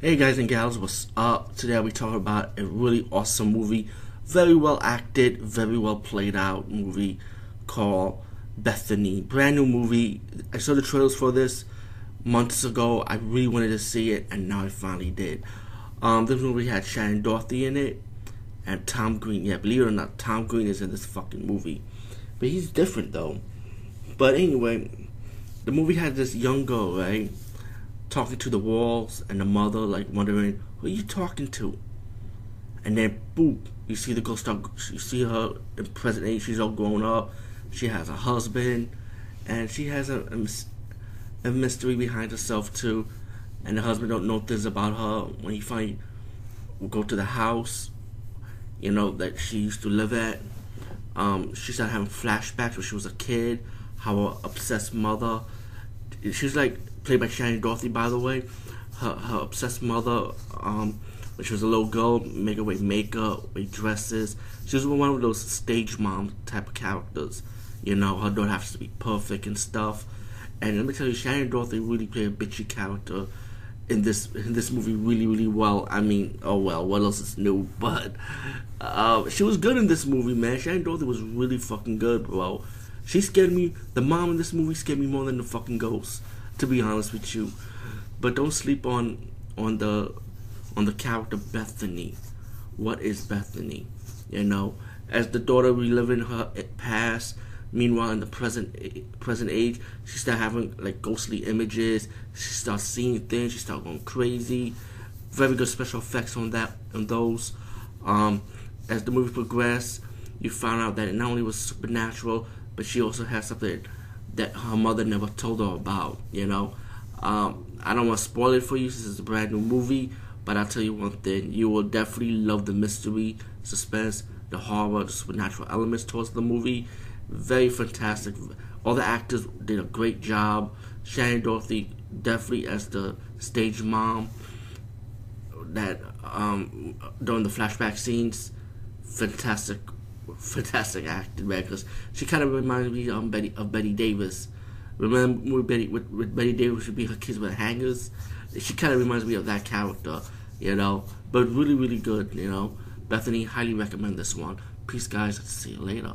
Hey guys and gals, what's up? Today I'll be talking about a really awesome movie, very well acted, very well played out movie called Bethany. Brand new movie. I saw the trailers for this months ago. I really wanted to see it, and now I finally did. Um, this movie had Shannen Doherty in it and Tom Green. Yeah, believe it or not, Tom Green is in this fucking movie, but he's different though. But anyway, the movie had this young girl, right? Talking to the walls and the mother like wondering who are you talking to? And then boop you see the girl start you see her in present age she's all grown up she has a husband and she has a, a, a mystery behind herself too. And the husband don't know things about her. When he will go to the house you know that she used to live at um, she started having flashbacks when she was a kid how her obsessed mother she's like played by Shannen Doherty, by the way. Her, her obsessed mother, um, when she was a little girl, make her wear makeup, wear dresses. She was one of those stage mom type of characters. You know, her daughter has to be perfect and stuff. And let me tell you, Shannen Doherty really played a bitchy character in this in this movie really really well. I mean, oh well, what else is new? But uh, she was good in this movie, man. Shannen Doherty was really fucking good, bro. She scared me. The mom in this movie scared me more than the fucking ghost to be honest with you. But don't sleep on on the on the character Bethany. What is Bethany? You know, as the daughter reliving her past. Meanwhile, in the present present age, she start having like ghostly images. She starts seeing things. She start going crazy. Very good special effects on that on those. Um, as the movie progressed, you found out that it not only was supernatural, but she also had something that her mother never told her about. You know, um, I don't want to spoil it for you since it's a brand new movie, but I'll tell you one thing: you will definitely love the mystery, suspense, the horror, the supernatural elements towards the movie. Very fantastic. All the actors did a great job. Shannen Doherty definitely as the stage mom. That um, during the flashback scenes, fantastic fantastic acting man because she kind of reminds me um, Bette, of Bette Davis. Remember with Betty with, with Bette Davis would be her kids with hangers. She kind of reminds me of that character, you know. But really, really good, you know. Bethany, highly recommend this one. Peace, guys. See you later.